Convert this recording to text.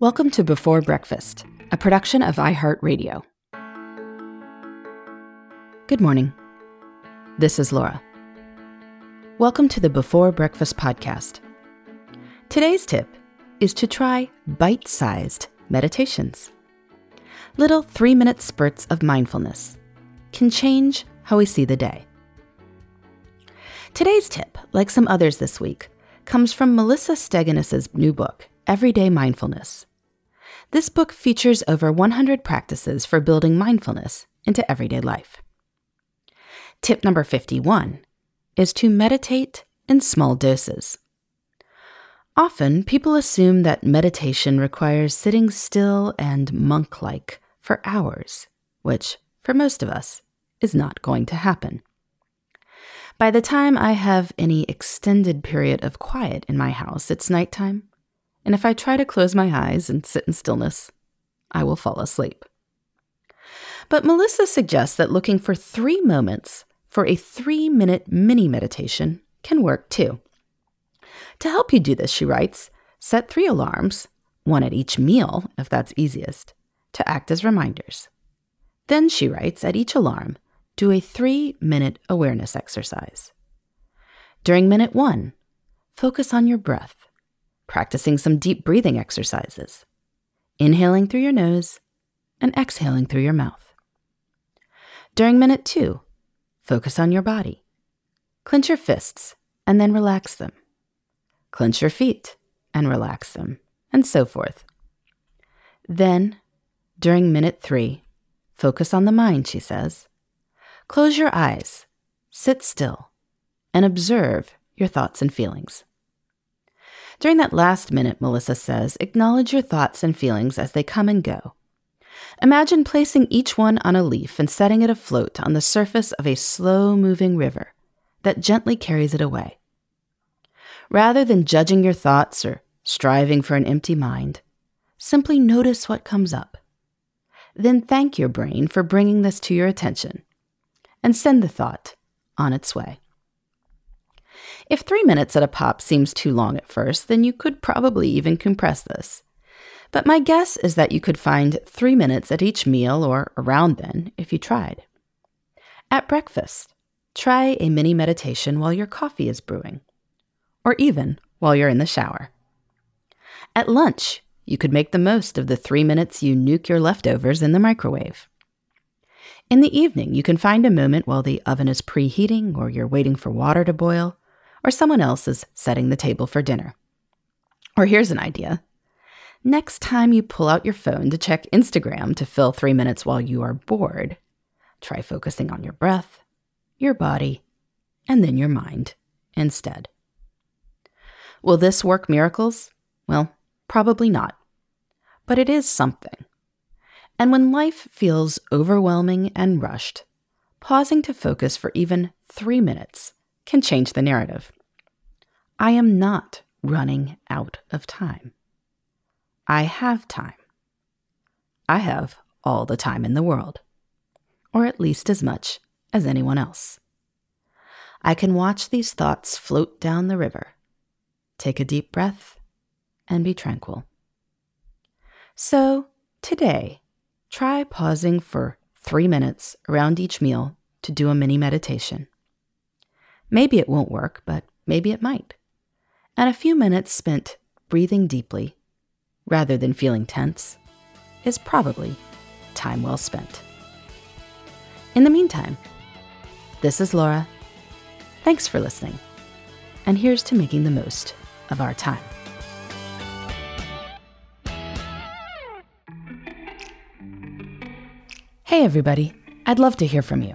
Welcome to Before Breakfast, a production of iHeartRadio. Good morning. This is Laura. Welcome to the Before Breakfast podcast. Today's tip is to try bite sized meditations. Little three minute spurts of mindfulness can change how we see the day. Today's tip, like some others this week, comes from Melissa Steginus's new book, Everyday Mindfulness this book features over 100 practices for building mindfulness into everyday life. Tip number 51 is to meditate in small doses. Often, people assume that meditation requires sitting still and monk like for hours, which, for most of us, is not going to happen. By the time I have any extended period of quiet in my house, it's nighttime, and if I try to close my eyes and sit in stillness, I will fall asleep. But Melissa suggests that looking for three moments for a three minute mini meditation can work too. To help you do this, she writes, set three alarms, one at each meal, if that's easiest, to act as reminders. Then, she writes, at each alarm, do a three minute awareness exercise. During minute one, focus on your breath practicing some deep breathing exercises, inhaling through your nose and exhaling through your mouth. During minute two, focus on your body. Clench your fists and then relax them. Clench your feet and relax them, and so forth. Then, during minute three, focus on the mind, she says. Close your eyes, sit still, and observe your thoughts and feelings. During that last minute, Melissa says, acknowledge your thoughts and feelings as they come and go. Imagine placing each one on a leaf and setting it afloat on the surface of a slow moving river that gently carries it away. Rather than judging your thoughts or striving for an empty mind, simply notice what comes up. Then thank your brain for bringing this to your attention and send the thought on its way. If three minutes at a pop seems too long at first, then you could probably even compress this. But my guess is that you could find three minutes at each meal or around then if you tried. At breakfast, try a mini meditation while your coffee is brewing, or even while you're in the shower. At lunch, you could make the most of the three minutes you nuke your leftovers in the microwave. In the evening, you can find a moment while the oven is preheating or you're waiting for water to boil or someone else is setting the table for dinner. Or here's an idea. Next time you pull out your phone to check Instagram to fill three minutes while you are bored, try focusing on your breath, your body, and then your mind instead. Will this work miracles? Well, probably not. But it is something. And when life feels overwhelming and rushed, pausing to focus for even three minutes can change the narrative. I am not running out of time. I have time. I have all the time in the world, or at least as much as anyone else. I can watch these thoughts float down the river, take a deep breath, and be tranquil. So, today, try pausing for three minutes around each meal to do a mini meditation. Maybe it won't work, but maybe it might. And a few minutes spent breathing deeply, rather than feeling tense, is probably time well spent. In the meantime, this is Laura. Thanks for listening. And here's to making the most of our time. Hey, everybody. I'd love to hear from you.